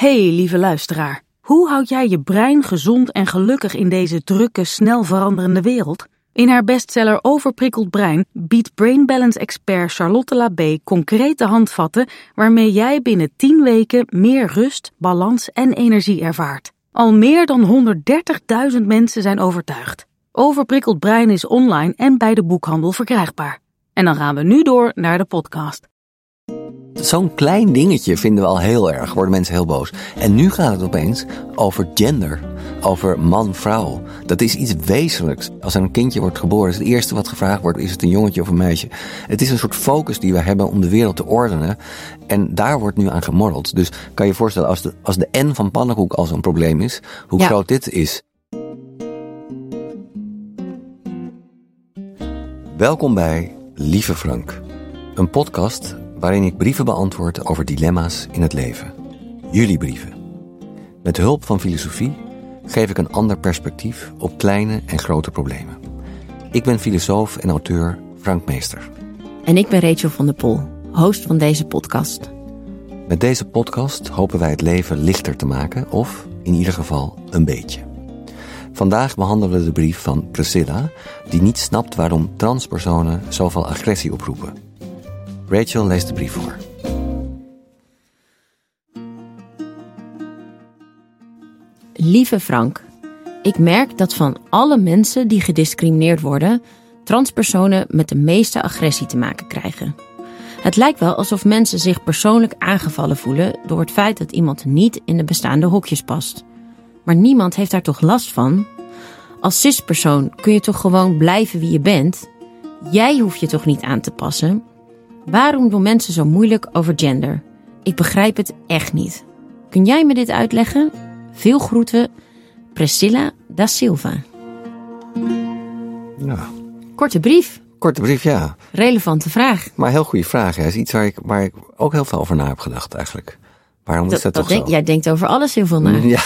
Hey, lieve luisteraar. Hoe houd jij je brein gezond en gelukkig in deze drukke, snel veranderende wereld? In haar bestseller Overprikkeld Brein biedt Brain Balance expert Charlotte Labé concrete handvatten waarmee jij binnen 10 weken meer rust, balans en energie ervaart. Al meer dan 130.000 mensen zijn overtuigd. Overprikkeld Brein is online en bij de boekhandel verkrijgbaar. En dan gaan we nu door naar de podcast. Zo'n klein dingetje vinden we al heel erg, worden mensen heel boos. En nu gaat het opeens over gender, over man-vrouw. Dat is iets wezenlijks. Als er een kindje wordt geboren, is het eerste wat gevraagd wordt, is het een jongetje of een meisje. Het is een soort focus die we hebben om de wereld te ordenen. En daar wordt nu aan gemorreld. Dus kan je je voorstellen, als de, als de N van pannenkoek al zo'n probleem is, hoe Ja. groot dit is. Welkom bij Lieve Frank, een podcast waarin ik brieven beantwoord over dilemma's in het leven. Jullie brieven. Met hulp van filosofie geef ik een ander perspectief op kleine en grote problemen. Ik ben filosoof en auteur Frank Meester. En ik ben Rachel van der Pol, host van deze podcast. Met deze podcast hopen wij het leven lichter te maken, of in ieder geval een beetje. Vandaag behandelen we de brief van Priscilla, die niet snapt waarom transpersonen zoveel agressie oproepen. Rachel leest de brief voor. Lieve Frank, ik merk dat van alle mensen die gediscrimineerd worden, transpersonen met de meeste agressie te maken krijgen. Het lijkt wel alsof mensen zich persoonlijk aangevallen voelen door het feit dat iemand niet in de bestaande hokjes past. Maar niemand heeft daar toch last van? Als cispersoon kun je toch gewoon blijven wie je bent? Jij hoeft je toch niet aan te passen? Waarom doen mensen zo moeilijk over gender? Ik begrijp het echt niet. Kun jij me dit uitleggen? Veel groeten, Priscilla da Silva. Ja, Korte brief, korte brief, ja. relevante vraag. Maar heel goede vraag. Hè. is iets waar ik, waar ik ook heel veel over na heb gedacht eigenlijk. Waarom is dat, toch denk, zo? jij denkt over alles heel veel na. Ja,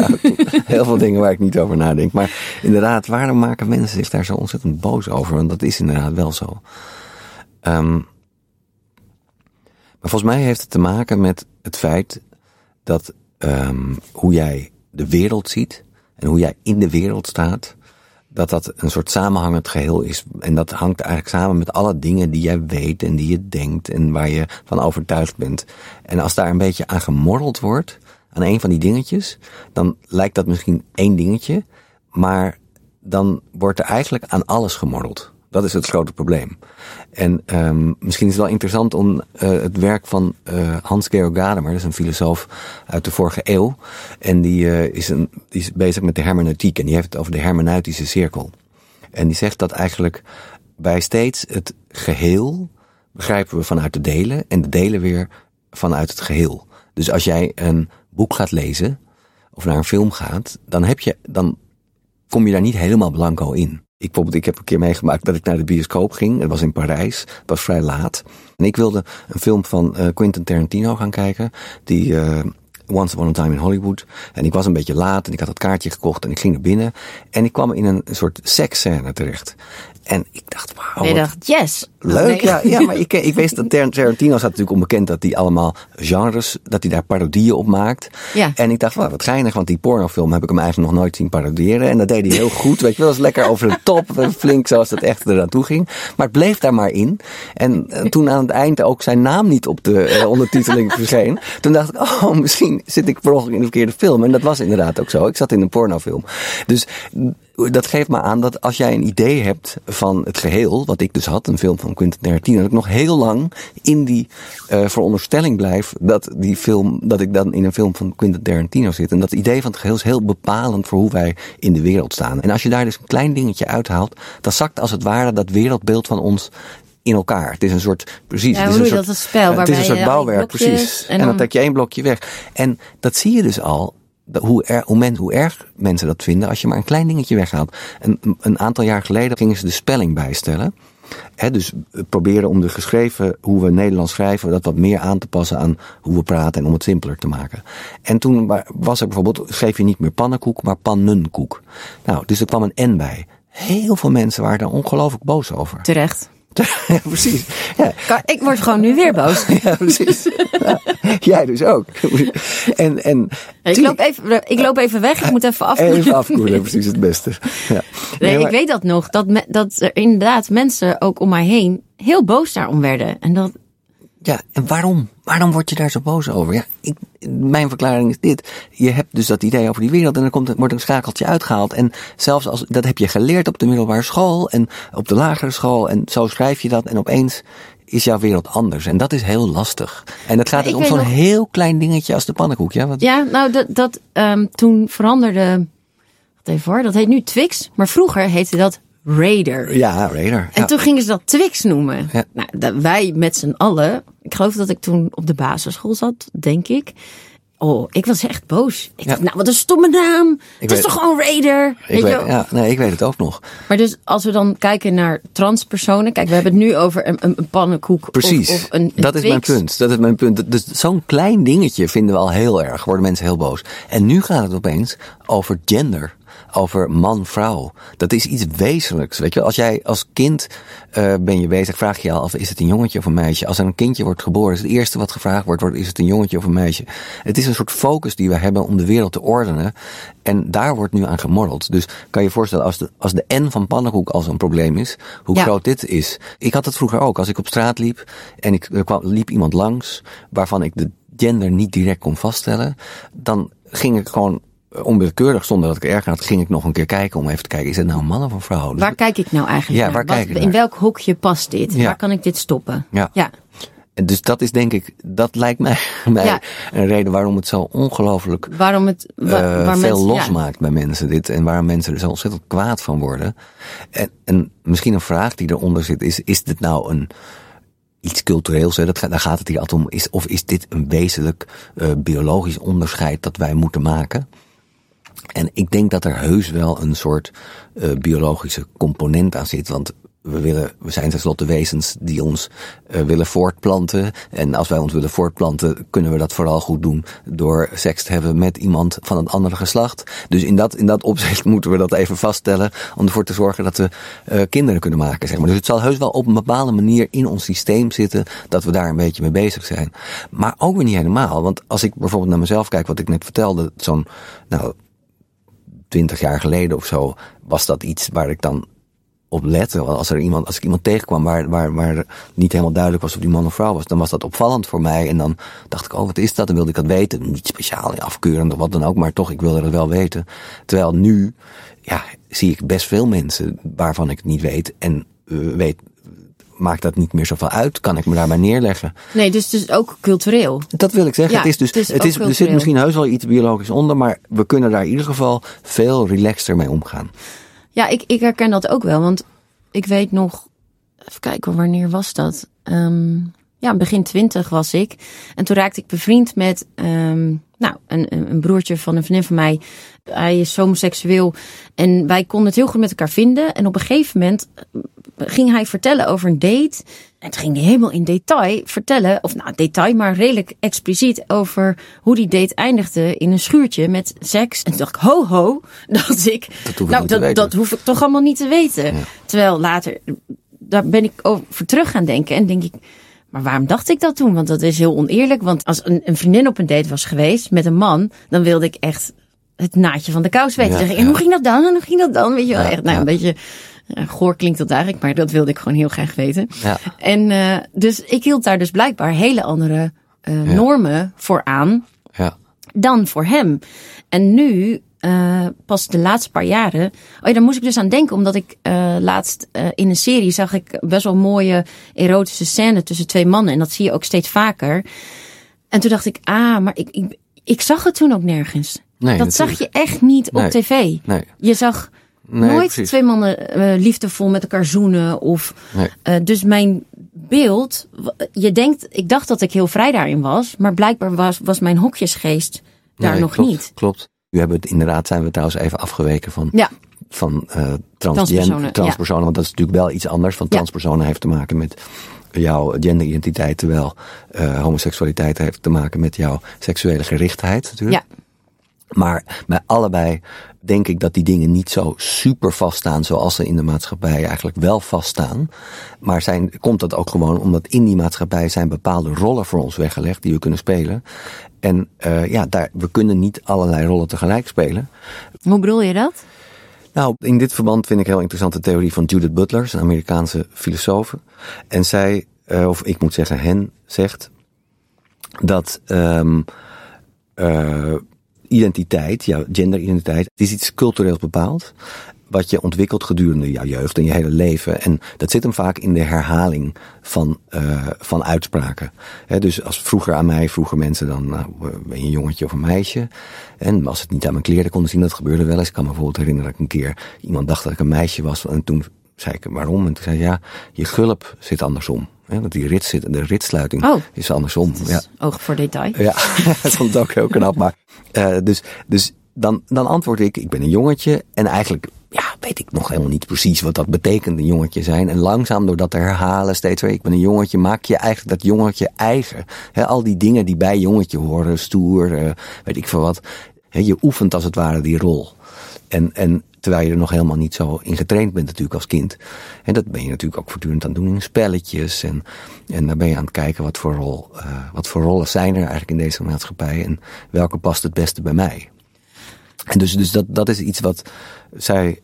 heel veel dingen waar ik niet over nadenk. Maar inderdaad, waarom maken mensen zich daar zo ontzettend boos over? Want dat is inderdaad wel zo. Ehm, maar volgens mij heeft het te maken met het feit dat ehm, hoe jij de wereld ziet en hoe jij in de wereld staat, dat dat een soort samenhangend geheel is. En dat hangt eigenlijk samen met alle dingen die jij weet en die je denkt en waar je van overtuigd bent. En als daar een beetje aan gemorreld wordt, aan een van die dingetjes, dan lijkt dat misschien één dingetje, maar dan wordt er eigenlijk aan alles gemorreld. Dat is het grote probleem. En um, misschien is het wel interessant om uh, het werk van uh, Hans-Georg Gadamer, dat is een filosoof uit de vorige eeuw, en die, uh, is een, die is bezig met de hermeneutiek en die heeft het over de hermeneutische cirkel. En die zegt dat eigenlijk bij steeds het geheel begrijpen we vanuit de delen en de delen weer vanuit het geheel. Dus als jij een boek gaat lezen of naar een film gaat, dan heb je, dan kom je daar niet helemaal blanco in. Ik, bijvoorbeeld, ik heb een keer meegemaakt dat ik naar de bioscoop ging. Het was in Parijs. Het was vrij laat. En ik wilde een film van uh, Quentin Tarantino gaan kijken. Die uh, Once Upon a Time in Hollywood. En ik was een beetje laat en ik had het kaartje gekocht en ik ging naar binnen. En ik kwam in een soort seksscène terecht. En ik dacht, wauw. Je dacht, yes. Leuk, nee. ja, ja, maar ik, ik wist dat Tarantino staat natuurlijk onbekend dat hij allemaal genres, dat hij daar parodieën op maakt. Ja. En ik dacht, wow, wat geinig, want die pornofilm heb ik hem eigenlijk nog nooit zien parodiëren. En dat deed hij heel goed, weet je wel, dat was lekker over de top, flink zoals het echt eraan toe ging. Maar het bleef daar maar in. En uh, toen aan het eind ook zijn naam niet op de uh, ondertiteling verscheen, toen dacht ik, oh, misschien zit ik per ongeluk in de verkeerde film. En dat was inderdaad ook zo. Ik zat in een pornofilm. Dus dat geeft me aan dat als jij een idee hebt van het geheel, wat ik dus had, een film van Quentin Tarantino, dat ik nog heel lang in die uh, veronderstelling blijf dat die film, dat ik dan in een film van Quentin Tarantino zit. En dat idee van het geheel is heel bepalend voor hoe wij in de wereld staan. En als je daar dus een klein dingetje uithaalt, dan zakt als het ware dat wereldbeeld van ons in elkaar. Het is een soort, precies. Ja, het is een soort, dat een spel, het is een soort bouwwerk, precies. en En dan dan- trek je één blokje weg. En dat zie je dus al hoe, hoe, men, hoe erg mensen dat vinden als je maar een klein dingetje weghaalt. Een, een aantal jaar geleden gingen ze de spelling bijstellen. He, dus we proberen om de geschreven, hoe we Nederlands schrijven, dat wat meer aan te passen aan hoe we praten en om het simpeler te maken. En toen was er bijvoorbeeld, schreef je niet meer pannenkoek, maar pannenkoek. Nou, dus er kwam een N bij. Heel veel mensen waren daar ongelooflijk boos over. Terecht. ja, precies. Ja. Ik word gewoon nu weer boos. ja, precies. Ja, jij dus ook. En, en, ik, loop even, ik loop even weg, ik moet even afkoelen. Even afkoelen, precies het beste. Ja. Nee, ik weet dat nog, dat, me, dat er inderdaad mensen ook om mij heen heel boos daarom werden. En dat, ja, en waarom? Waarom word je daar zo boos over? Ja, ik, mijn verklaring is dit. Je hebt dus dat idee over die wereld en dan komt, wordt een schakeltje uitgehaald. En zelfs als, dat heb je geleerd op de middelbare school en op de lagere school. En zo schrijf je dat en opeens is jouw wereld anders. En dat is heel lastig. En het gaat dus om zo'n heel klein dingetje als de pannenkoek. Ja, ja nou, dat, dat um, toen veranderde... Wat even hoor, dat heet nu Twix. Maar vroeger heette dat Raider. Ja, Raider. En toen gingen ze dat Twix noemen. Ja. Nou, wij met z'n allen. Ik geloof dat ik toen op de basisschool zat, denk ik. Oh, ik was echt boos. Ik dacht, nou, wat een stomme naam. het is toch gewoon Raider? Ik weet, ja, nee, ik weet het ook nog. Maar dus als we dan kijken naar transpersonen. Kijk, we hebben het nu over een, een, pannenkoek. Precies, of, of een, een dat is mijn punt. Dat is mijn punt. Dus zo'n klein dingetje vinden we al heel erg. Worden mensen heel boos. En nu gaat het opeens over gender over man-vrouw. Dat is iets wezenlijks. Weet je, als jij als kind uh, ben je bezig, vraag je je af: is het een jongetje of een meisje? Als er een kindje wordt geboren, is het eerste wat gevraagd wordt: is het een jongetje of een meisje? Het is een soort focus die we hebben om de wereld te ordenen. En daar wordt nu aan gemorreld. Dus kan je je voorstellen, als de, als de N van pannenkoek al zo'n probleem is, hoe groot dit is. Ik had het vroeger ook. Als ik op straat liep en ik, er kwam, liep iemand langs waarvan ik de gender niet direct kon vaststellen, dan ging ik gewoon onwillekeurig, zonder dat ik erg had, ging ik nog een keer kijken om even te kijken, is het nou een man of een vrouw? Dus waar kijk ik nou eigenlijk ja, Waar kijk ik in welk hokje past dit? Waar kan ik dit stoppen? Ja. ja. En dus dat is denk ik, dat lijkt mij, mij een reden waarom het zo ongelooflijk waarom het, uh, waar veel losmaakt bij mensen dit. En waarom mensen er zo ontzettend kwaad van worden. En, en misschien een vraag die eronder zit is, is dit nou een iets cultureels, hè, dat, daar gaat het hier altijd om. Is, of is dit een wezenlijk uh, biologisch onderscheid dat wij moeten maken? En ik denk dat er heus wel een soort uh, biologische component aan zit. Want we, willen, we zijn tenslotte wezens die ons uh, willen voortplanten. En als wij ons willen voortplanten, kunnen we dat vooral goed doen door seks te hebben met iemand van een andere geslacht. Dus in dat, in dat opzicht moeten we dat even vaststellen om ervoor te zorgen dat we uh, kinderen kunnen maken. Zeg maar. Dus het zal heus wel op een bepaalde manier in ons systeem zitten dat we daar een beetje mee bezig zijn. Maar ook weer niet helemaal. Want als ik bijvoorbeeld naar mezelf kijk, wat ik net vertelde, zo'n nou, twintig jaar geleden of zo, was dat iets waar ik dan op lette. Als, er iemand, als ik iemand tegenkwam waar, waar, waar niet helemaal duidelijk was of die man of vrouw was, dan was dat opvallend voor mij. En dan dacht ik, oh, wat is dat? Dan wilde ik dat weten. Niet speciaal afkeurend of wat dan ook, maar toch, ik wilde dat wel weten. Terwijl nu, ja, zie ik best veel mensen waarvan ik het niet weet. En uh, weet maakt dat niet meer zoveel uit? Kan ik me daarbij neerleggen? Nee, dus, dus ook cultureel. Dat wil ik zeggen. het is dus, het is, het is er zit misschien heus wel iets biologisch onder, maar we kunnen daar in ieder geval veel relaxter mee omgaan. Ja, ik, ik herken dat ook wel, want ik weet nog, even kijken, wanneer was dat? Um, ja, begin twintig was ik. En toen raakte ik bevriend met um, nou, een, een broertje van een vriendin van mij. Hij is homoseksueel. En wij konden het heel goed met elkaar vinden. En op een gegeven moment ging hij vertellen over een date. En toen ging hij helemaal in detail vertellen, of nou detail, maar redelijk expliciet over hoe die date eindigde in een schuurtje met seks. En toen dacht ik, ho ho, dat ik, dat nou dat, dat hoef ik toch allemaal niet te weten. Terwijl later, daar ben ik over terug gaan denken en denk ik, maar waarom dacht ik dat toen? Want dat is heel oneerlijk. Want als een, een vriendin op een date was geweest met een man, dan wilde ik echt het naadje van de kous weten. Ja, en hoe ging dat dan? En hoe ging dat dan? Weet je wel, echt nou een beetje goor klinkt dat eigenlijk, maar dat wilde ik gewoon heel graag weten. Ja. En uh, dus ik hield daar dus blijkbaar hele andere uh, normen voor aan ja. dan voor hem. En nu, pas de laatste paar jaren, oh ja, daar moest ik dus aan denken, omdat ik laatst in een serie zag ik best wel mooie erotische scène tussen twee mannen. En dat zie je ook steeds vaker. En toen dacht ik, ah, maar ik, ik, ik zag het toen ook nergens. Nee, dat zag je echt niet op nee, tv. Nee. Je zag nooit precies. twee mannen liefdevol met elkaar zoenen. Of, Nee. dus mijn beeld, je denkt, ik dacht dat ik heel vrij daarin was, maar blijkbaar was, was mijn hokjesgeest daar nog klopt, niet. Klopt. Nu hebben we het inderdaad, zijn we trouwens even afgeweken van, Ja, van uh, Transpersonen, transpersonen. Want dat is natuurlijk wel iets anders. Want Ja. transpersonen heeft te maken met jouw genderidentiteit. Terwijl uh, homoseksualiteit heeft te maken met jouw seksuele gerichtheid natuurlijk. ja, Maar bij allebei denk ik dat die dingen niet zo super vaststaan zoals ze in de maatschappij eigenlijk wel vaststaan. Maar zijn, komt dat ook gewoon omdat in die maatschappij zijn bepaalde rollen voor ons weggelegd die we kunnen spelen. En uh, ja, daar, we kunnen niet allerlei rollen tegelijk spelen. Hoe bedoel je dat? Nou, in dit verband vind ik heel interessant de theorie van Judith Butler, een Amerikaanse filosoof. En zij, uh, of ik moet zeggen, hen zegt dat um, uh, identiteit, jouw genderidentiteit, is iets cultureels bepaald. Wat je ontwikkelt gedurende jouw jeugd en je hele leven. En dat zit hem vaak in de herhaling van, uh, van uitspraken. dus als vroeger aan mij vroegen mensen dan, nou, ben je een jongetje of een meisje? En als het niet aan mijn kleren konden zien, dat gebeurde wel eens. Ik kan me bijvoorbeeld herinneren dat ik een keer iemand dacht dat ik een meisje was. En toen zei ik waarom? En toen zei ja, je gulp zit andersom. Ja, want die rit zit, de ritsluiting oh, is andersom. Is ja. Oog voor detail. Ja, dat vond ik ook heel knap. Maar, uh, dus dus dan, dan antwoord ik, ik ben een jongetje. En eigenlijk ja, weet ik nog helemaal niet precies wat dat betekent, een jongetje zijn. En langzaam door dat te herhalen steeds weer, ik ben een jongetje, maak je eigenlijk dat jongetje eigen. He, al die dingen die bij jongetje horen, stoer, uh, weet ik veel wat. He, je oefent als het ware die rol. En, en terwijl je er nog helemaal niet zo in getraind bent natuurlijk als kind. En dat ben je natuurlijk ook voortdurend aan het doen in spelletjes. En, en dan ben je aan het kijken wat voor, rol, uh, wat voor rollen zijn er eigenlijk in deze maatschappij. En welke past het beste bij mij. En dus, dus dat, dat is iets wat zij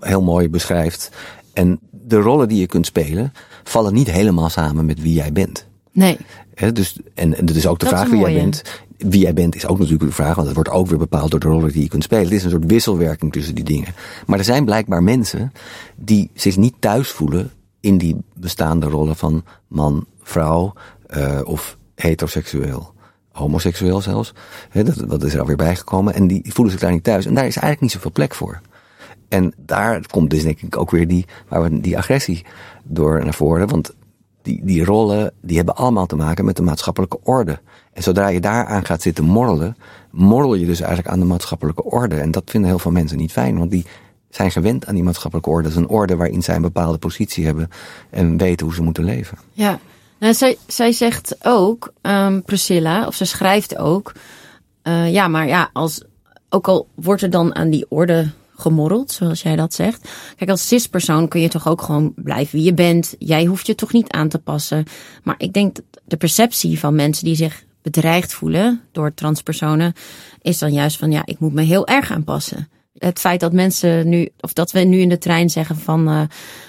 heel mooi beschrijft. En de rollen die je kunt spelen vallen niet helemaal samen met wie jij bent. Nee. He, dus, en, en dat is ook de Dat vraag wie jij bent. Wie jij bent is ook natuurlijk de vraag, want het wordt ook weer bepaald door de rollen die je kunt spelen. Het is een soort wisselwerking tussen die dingen. Maar er zijn blijkbaar mensen die zich niet thuis voelen in die bestaande rollen van man, vrouw uh, of heteroseksueel. Homoseksueel zelfs. Dat, dat is er alweer bijgekomen. En die voelen zich daar niet thuis. En daar is eigenlijk niet zoveel plek voor. En daar komt dus denk ik ook weer die, waar we die agressie door naar voren. Want die, die rollen, die hebben allemaal te maken met de maatschappelijke orde. En zodra je daaraan gaat zitten morrelen, morrel je dus eigenlijk aan de maatschappelijke orde. En dat vinden heel veel mensen niet fijn, want die zijn gewend aan die maatschappelijke orde. Dat is een orde waarin zij een bepaalde positie hebben en weten hoe ze moeten leven. Ja, nou, zij, zij zegt ook, um, Priscilla, of ze schrijft ook, uh, ja, maar ja, als, ook al wordt er dan aan die orde gemorreld, zoals jij dat zegt. Kijk, als cispersoon kun je toch ook gewoon blijven wie je bent. Jij hoeft je toch niet aan te passen. Maar ik denk dat de perceptie van mensen die zich bedreigd voelen door transpersonen, is dan juist van ja, ik moet me heel erg aanpassen. Het feit dat mensen nu, of dat we nu in de trein zeggen van uh,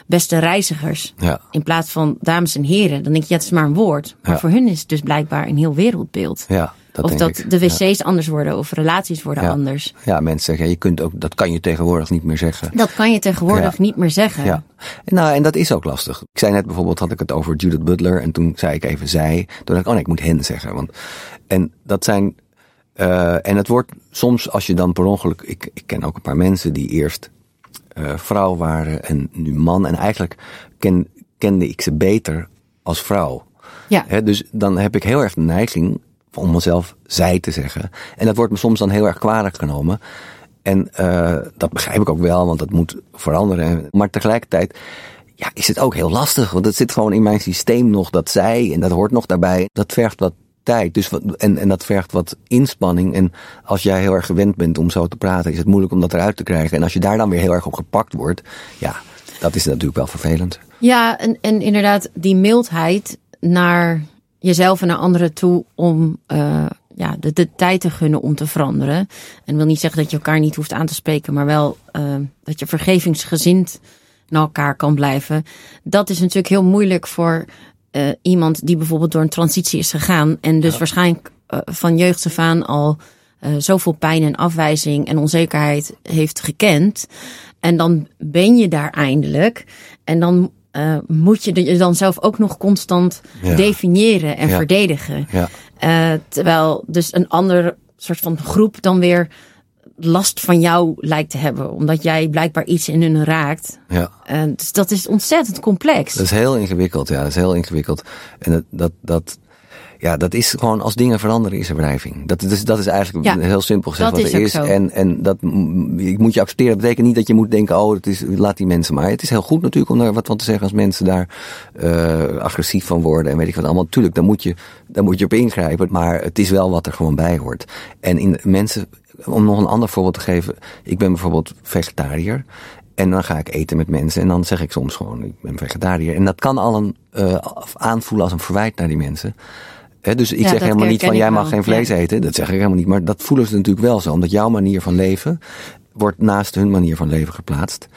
beste reizigers, Ja. in plaats van dames en heren, dan denk je, ja, het is maar een woord. Maar Ja. voor hun is het dus blijkbaar een heel wereldbeeld. Ja, dat of dat ik. de wc's anders worden of relaties worden Ja. anders. Ja, mensen zeggen, je kunt ook, dat kan je tegenwoordig niet meer zeggen. Dat kan je tegenwoordig Ja. niet meer zeggen. Ja, nou, en dat is ook lastig. Ik zei net bijvoorbeeld, had ik het over Judith Butler en toen zei ik even zij. Toen dacht ik, oh nee, ik moet hen zeggen. Want, en dat zijn, uh, en het wordt soms als je dan per ongeluk, ik, ik ken ook een paar mensen die eerst uh, vrouw waren en nu man. En eigenlijk ken, kende ik ze beter als vrouw. Ja. He, dus dan heb ik heel erg de neiging om mezelf zij te zeggen. En dat wordt me soms dan heel erg kwalijk genomen. En uh, dat begrijp ik ook wel, want dat moet veranderen. Maar tegelijkertijd ja, is het ook heel lastig. Want het zit gewoon in mijn systeem nog dat zij, en dat hoort nog daarbij. Dat vergt wat tijd. Dus en, en dat vergt wat inspanning. En als jij heel erg gewend bent om zo te praten, is het moeilijk om dat eruit te krijgen. En als je daar dan weer heel erg op gepakt wordt, ja, dat is natuurlijk wel vervelend. Ja, en, en inderdaad, die mildheid naar jezelf en naar anderen toe om uh, ja, de, de tijd te gunnen om te veranderen. En wil niet zeggen dat je elkaar niet hoeft aan te spreken, maar wel uh, dat je vergevingsgezind naar elkaar kan blijven. Dat is natuurlijk heel moeilijk voor uh, iemand die bijvoorbeeld door een transitie is gegaan. En dus ja. waarschijnlijk van jeugd af aan al zoveel pijn en afwijzing en onzekerheid heeft gekend. En dan ben je daar eindelijk. En dan uh, moet je je dan zelf ook nog constant ja. definiëren en Ja. verdedigen. Ja. Uh, terwijl dus een ander soort van groep dan weer last van jou lijkt te hebben. Omdat jij blijkbaar iets in hun raakt. Ja. Uh, dus dat is ontzettend complex. Dat is heel ingewikkeld, ja, dat is heel ingewikkeld. En dat, dat, dat, ja, dat is gewoon, als dingen veranderen is er wrijving. Dat, is, dat is eigenlijk Ja, heel simpel gezegd wat er is. En, en dat moet je accepteren. Dat betekent niet dat je moet denken, oh, het is, laat die mensen maar. Het is heel goed natuurlijk om daar wat van te zeggen als mensen daar uh, agressief van worden en weet ik wat allemaal. Tuurlijk, daar moet, je, daar moet je op ingrijpen. Maar het is wel wat er gewoon bij hoort. En in, mensen om nog een ander voorbeeld te geven. Ik ben bijvoorbeeld vegetariër. En dan ga ik eten met mensen. En dan zeg ik soms gewoon, ik ben vegetariër. En dat kan al een, uh, aanvoelen als een verwijt naar die mensen. He, dus ik Ja, zeg helemaal niet van, jij mag wel. geen vlees Ja. eten. Dat zeg ik helemaal niet. Maar dat voelen ze natuurlijk wel zo. Omdat jouw manier van leven wordt naast hun manier van leven geplaatst.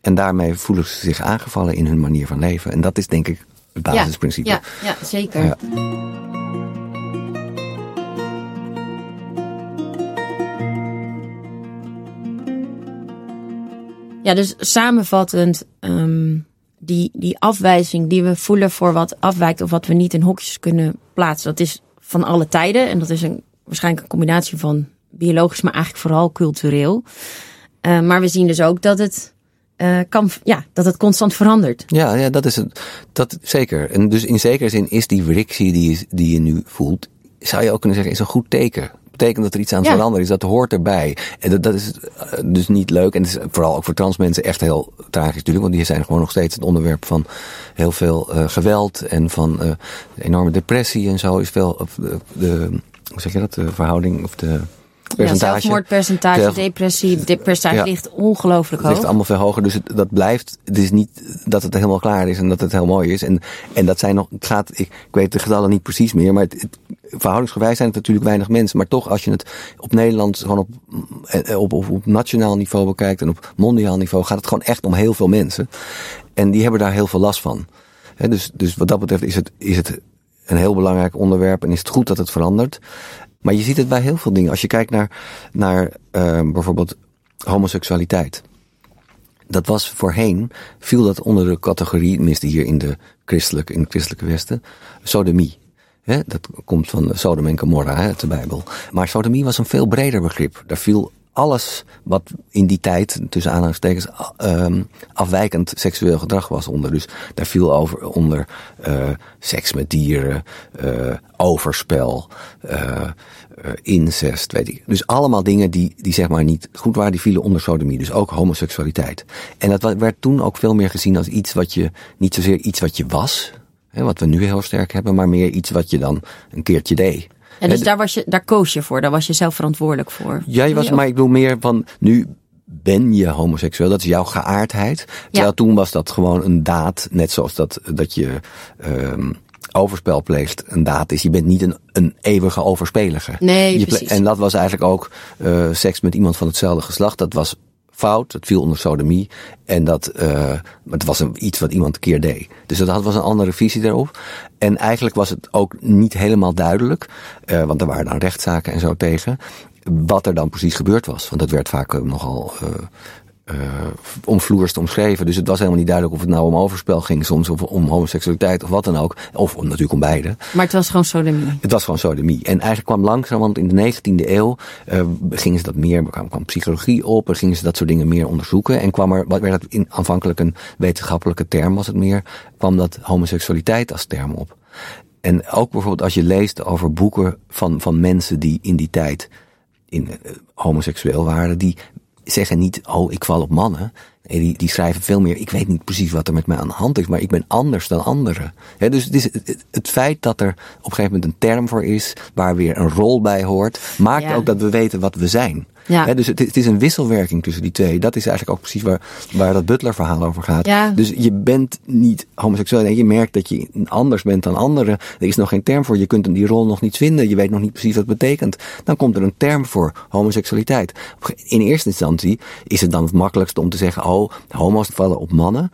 En daarmee voelen ze zich aangevallen in hun manier van leven. En dat is denk ik het basisprincipe. Ja, ja, zeker. Ja. Ja, dus samenvattend, ehm, die, die afwijzing die we voelen voor wat afwijkt of wat we niet in hokjes kunnen plaatsen, dat is van alle tijden. En dat is een, waarschijnlijk een combinatie van biologisch, maar eigenlijk vooral cultureel. Eh, maar we zien dus ook dat het, eh, kan, ja, dat het constant verandert. Ja, ja dat is het. Dat, zeker. En dus in zekere zin is die frictie die die je nu voelt, zou je ook kunnen zeggen, is een goed teken. Betekent dat er iets aan het Ja. veranderen is, dat hoort erbij. En dat, dat is eh, dus niet leuk. En het is vooral ook voor trans mensen echt heel tragisch natuurlijk. Want die zijn gewoon nog steeds het onderwerp van heel veel eh, geweld. En van eh, enorme depressie en zo. Is veel, de, de, hoe zeg je dat, de verhouding of de Ja, percentage. zelfmoordpercentage, Zelf- depressie, percentage Ja. ligt ongelooflijk Het ligt hoog. allemaal veel hoger, dus het, dat blijft. Het is niet dat het helemaal klaar is en dat het heel mooi is. En, en dat zijn nog, het gaat, ik, ik weet de getallen niet precies meer, maar het, het, verhoudingsgewijs zijn het natuurlijk weinig mensen. Maar toch, als je het op Nederland gewoon op, eh, op, op, op nationaal niveau bekijkt en op mondiaal niveau, gaat het gewoon echt om heel veel mensen. En die hebben daar heel veel last van. Dus, dus wat dat betreft is het, is het een heel belangrijk onderwerp en is het goed dat het verandert. Maar je ziet het bij heel veel dingen. Als je kijkt naar, naar eh, bijvoorbeeld homoseksualiteit. Dat was voorheen, viel dat onder de categorie, tenminste hier in, de christelijke, in het christelijke Westen, sodomie. Dat komt van Sodom en Gomorra uit de Bijbel. Maar sodomie was een veel breder begrip. Daar viel alles wat in die tijd, tussen aanhalingstekens, ehm, afwijkend seksueel gedrag was onder. Dus daar viel over onder eh, seks met dieren, eh, overspel, eh, incest, weet ik. Dus allemaal dingen die, die zeg maar niet goed waren, die vielen onder sodomie. Dus ook homoseksualiteit. En dat werd toen ook veel meer gezien als iets wat je, niet zozeer iets wat je was, hè, wat we nu heel sterk hebben, maar meer iets wat je dan een keertje deed. En dus daar, was je, daar koos je voor, daar was je zelf verantwoordelijk voor. Jij was, maar ik bedoel meer van, nu ben je homoseksueel, dat is jouw geaardheid. Terwijl toen was dat gewoon een daad, net zoals dat, dat je ehm overspel pleegt een daad is. Je bent niet een, een eeuwige overspelige. Nee, Je precies. En dat was eigenlijk ook eh, seks met iemand van hetzelfde geslacht. Dat was fout, dat viel onder sodomie. En dat, maar het was een, iets wat iemand een keer deed. Dus dat had- was een andere visie daarop. En eigenlijk was het ook niet helemaal duidelijk, eh, want er waren dan rechtszaken en zo tegen, wat er dan precies gebeurd was. Want dat werd vaak nogal eh eh omvloers omschreven. Dus het was helemaal niet duidelijk of het nou om overspel ging, soms of om homoseksualiteit of wat dan ook. Of om, natuurlijk om beide. Maar het was gewoon sodomie. Het was gewoon sodomie. En eigenlijk kwam langzaam, want in de 19e eeuw uh, gingen ze dat meer, kwam, kwam psychologie op en gingen ze dat soort dingen meer onderzoeken. En kwam er, wat werd het in, aanvankelijk een wetenschappelijke term was het meer, kwam dat homoseksualiteit als term op. En ook bijvoorbeeld als je leest over boeken van, van mensen die in die tijd in, uh, homoseksueel waren, die zeggen niet, oh, ik val op mannen. Nee, die, die schrijven veel meer, ik weet niet precies wat er met mij aan de hand is, maar ik ben anders dan anderen. He, dus het, is, het, het, feit dat er op een gegeven moment een term voor is, waar weer een rol bij hoort, maakt ja. ook dat we weten wat we zijn. Ja. He, dus het, het, is een wisselwerking tussen die twee. Dat is eigenlijk ook precies waar, waar dat Butler-verhaal over gaat. Ja. Dus je bent niet homoseksueel en je merkt dat je anders bent dan anderen. Er is nog geen term voor, je kunt die rol nog niet vinden, je weet nog niet precies wat het betekent. Dan komt er een term voor, homoseksualiteit. In eerste instantie is het dan het makkelijkste om te zeggen, oh, homo's vallen op mannen.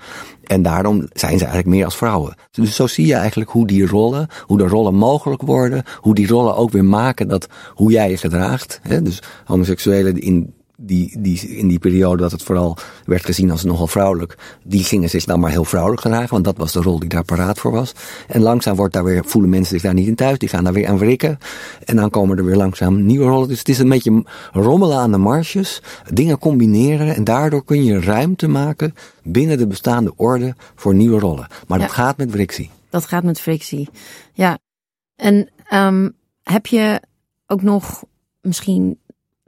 En daarom zijn ze eigenlijk meer als vrouwen. Dus zo zie je eigenlijk hoe die rollen, hoe de rollen mogelijk worden, hoe die rollen ook weer maken dat hoe jij je gedraagt. Hè? Dus homoseksuelen in die, die, in die periode dat het vooral werd gezien als nogal vrouwelijk, die gingen zich dan maar heel vrouwelijk gedragen, want dat was de rol die daar paraat voor was. En langzaam wordt daar weer, voelen mensen zich daar niet in thuis, die gaan daar weer aan wrikken. En dan komen er weer langzaam nieuwe rollen. Dus het is een beetje rommelen aan de marges, dingen combineren en daardoor kun je ruimte maken binnen de bestaande orde voor nieuwe rollen. Maar dat gaat met frictie. Dat gaat met frictie. Ja. En um, heb je ook nog misschien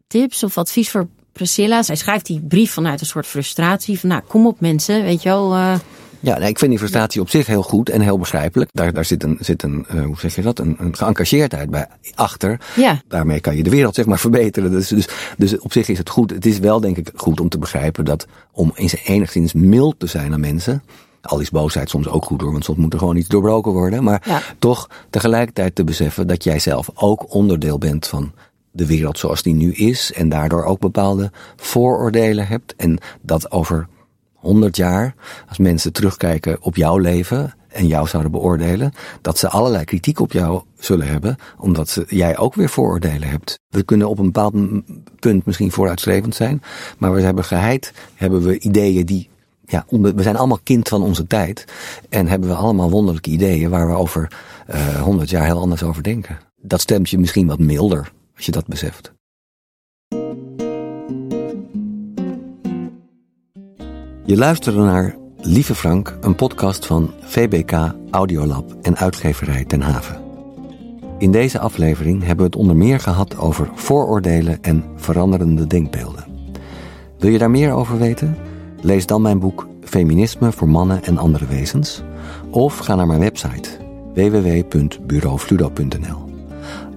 tips of advies voor Priscilla? Zij schrijft die brief vanuit een soort frustratie. Van nou, kom op mensen, weet je wel. Uh, Ja, nee, ik vind die frustratie op zich heel goed en heel begrijpelijk. Daar, daar zit een, zit een uh, hoe zeg je dat, een, een geëngageerdheid bij achter. Ja. Daarmee kan je de wereld zeg maar verbeteren. Dus, dus, dus op zich is het goed. Het is wel denk ik goed om te begrijpen dat om in zijn enigszins mild te zijn aan mensen. Al is boosheid soms ook goed hoor, want soms moet er gewoon iets doorbroken worden. Maar Ja. toch tegelijkertijd te beseffen dat jij zelf ook onderdeel bent van de wereld zoals die nu is. En daardoor ook bepaalde vooroordelen hebt. En dat over honderd jaar, als mensen terugkijken op jouw leven en jou zouden beoordelen, dat ze allerlei kritiek op jou zullen hebben, omdat ze, jij ook weer vooroordelen hebt. We kunnen op een bepaald punt misschien vooruitstrevend zijn, maar we hebben geheid, hebben we ideeën die, ja, we zijn allemaal kind van onze tijd en hebben we allemaal wonderlijke ideeën waar we over eh, honderd jaar heel anders over denken. Dat stemt je misschien wat milder, als je dat beseft. Je luisterde naar Lieve Frank, een podcast van VBK Audiolab en uitgeverij Ten Haven. In deze aflevering hebben we het onder meer gehad over vooroordelen en veranderende denkbeelden. Wil je daar meer over weten? Lees dan mijn boek Feminisme voor mannen en andere wezens of ga naar mijn website www.bureaufludo.nl.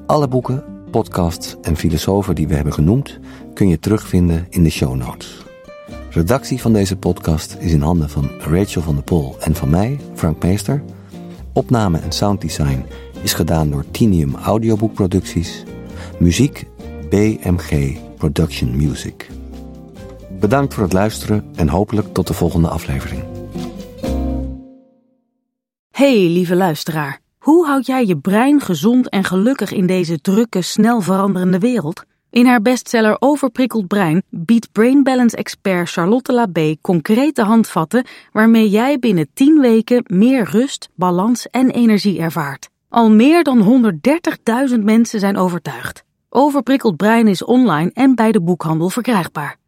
Alle boeken, podcasts en filosofen die we hebben genoemd kun je terugvinden in de show notes. Redactie van deze podcast is in handen van Rachel van der Pol en van mij, Frank Meester. Opname en sounddesign is gedaan door Tinium Audioboekproducties. Muziek BMG Production Music. Bedankt voor het luisteren en hopelijk tot de volgende aflevering. Hey, lieve luisteraar. Hoe houd jij je brein gezond en gelukkig in deze drukke, snel veranderende wereld? In haar bestseller Overprikkeld Brein biedt Brain Balance expert Charlotte Labé concrete handvatten waarmee jij binnen 10 weken meer rust, balans en energie ervaart. Al meer dan 130.000 mensen zijn overtuigd. Overprikkeld Brein is online en bij de boekhandel verkrijgbaar.